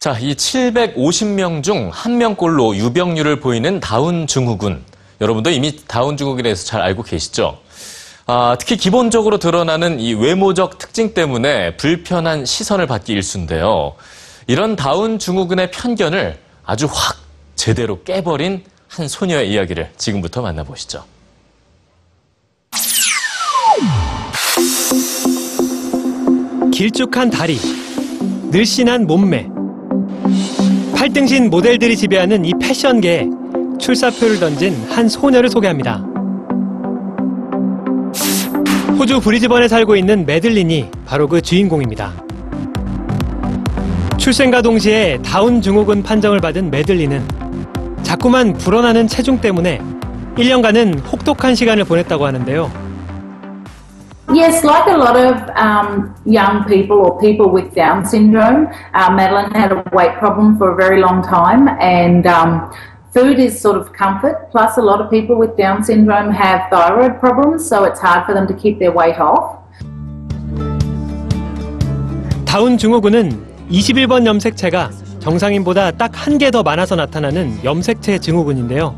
자, 이 750명 중 한 명꼴로 유병률을 보이는 다운 증후군. 여러분도 이미 다운 증후군에 대해서 잘 알고 계시죠? 아, 특히 기본적으로 드러나는 이 외모적 특징 때문에 불편한 시선을 받기 일쑤인데요. 이런 다운 증후군의 편견을 아주 확 제대로 깨버린 한 소녀의 이야기를 지금부터 만나보시죠. 길쭉한 다리, 늘씬한 몸매. 팔등신 모델들이 지배하는 이 패션계에 출사표를 던진 한 소녀를 소개합니다. 호주 브리즈번에 살고 있는 메들린이 바로 그 주인공입니다. 출생과 동시에 다운 증후군 판정을 받은 메들린은 자꾸만 불어나는 체중 때문에 1년간은 혹독한 시간을 보냈다고 하는데요. Yes, like a lot of um, young people or people with Down syndrome, uh, Madeline had a weight problem for a very long time, and um, food is sort of comfort. Plus, a lot of people with Down syndrome have thyroid problems, so it's hard for them to keep their weight off. 다운 증후군은 21번 염색체가 정상인보다 딱 한 개 더 많아서 나타나는 염색체 증후군인데요.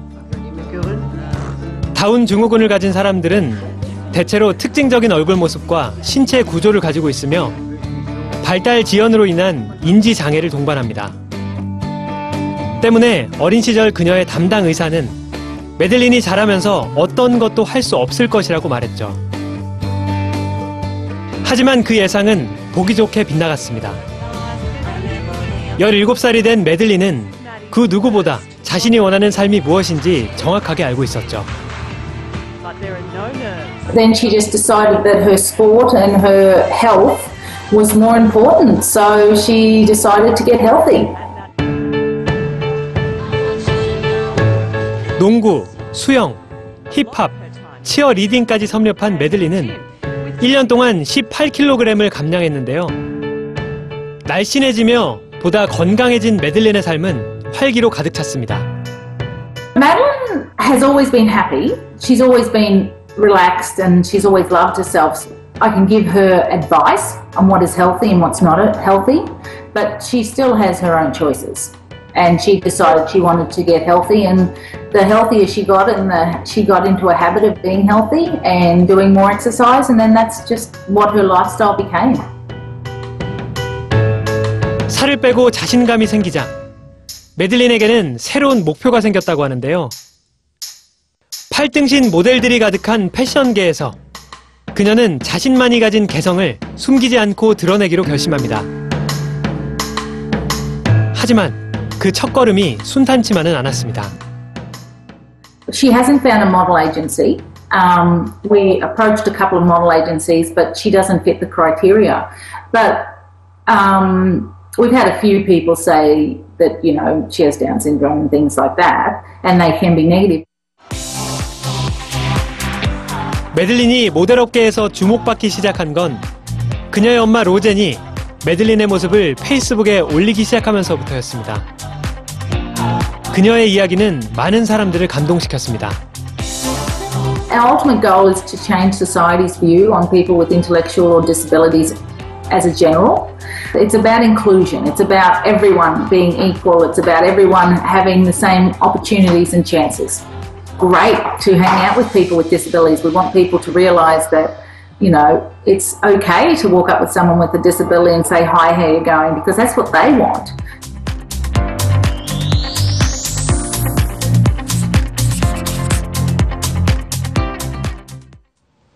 다운 증후군을 가진 사람들은 대체로 특징적인 얼굴 모습과 신체 구조를 가지고 있으며 발달 지연으로 인한 인지 장애를 동반합니다. 때문에 어린 시절 그녀의 담당 의사는 메들린이 자라면서 어떤 것도 할 수 없을 것이라고 말했죠. 하지만 그 예상은 보기 좋게 빗나갔습니다. 17살이 된 메들린은 그 누구보다 자신이 원하는 삶이 무엇인지 정확하게 알고 있었죠. Then she just decided that her sport and her health was more important, so she decided to get healthy. 농구, 수영, 힙합, 치어 리딩까지 섭렵한 메들린은 1년 동안 18kg을 감량했는데요. 날씬해지며 보다 건강해진 메들린의 삶은 활기로 가득 찼습니다. Madeline has always been happy. She's always been relaxed and she's always loved herself. I can give her advice on what is healthy and what's not healthy, but she still has her own choices. And she decided she wanted to get healthy, and the healthier she got, and the, she got into a habit of being healthy and doing more exercise, and then that's just what her lifestyle became. 살을 빼고 자신감이 생기자 메들린에게는 새로운 목표가 생겼다고 하는데요. 팔등신 모델들이 가득한 패션계에서 그녀는 자신만이 가진 개성을 숨기지 않고 드러내기로 결심합니다. 하지만 그 첫걸음이 순탄치만은 않았습니다. She hasn't found a model agency. Um, we approached a couple of model agencies, but she doesn't fit the criteria. But um, we've had a few people say that, you know, she has Down syndrome and things like that, and they can be negative. 메들린이 모델업계에서 주목받기 시작한 건 그녀의 엄마 로젠이 메들린의 모습을 페이스북에 올리기 시작하면서부터였습니다. 그녀의 이야기는 많은 사람들을 감동시켰습니다. Our ultimate goal is to change society's view on people with intellectual or disabilities as a general. It's about inclusion. It's about everyone being equal. It's about everyone having the same opportunities and chances. Great to hang out with people with disabilities. We want people to realise that, you know, it's okay to walk up with someone with a disability and say, Hi, how you going? Because that's what they want.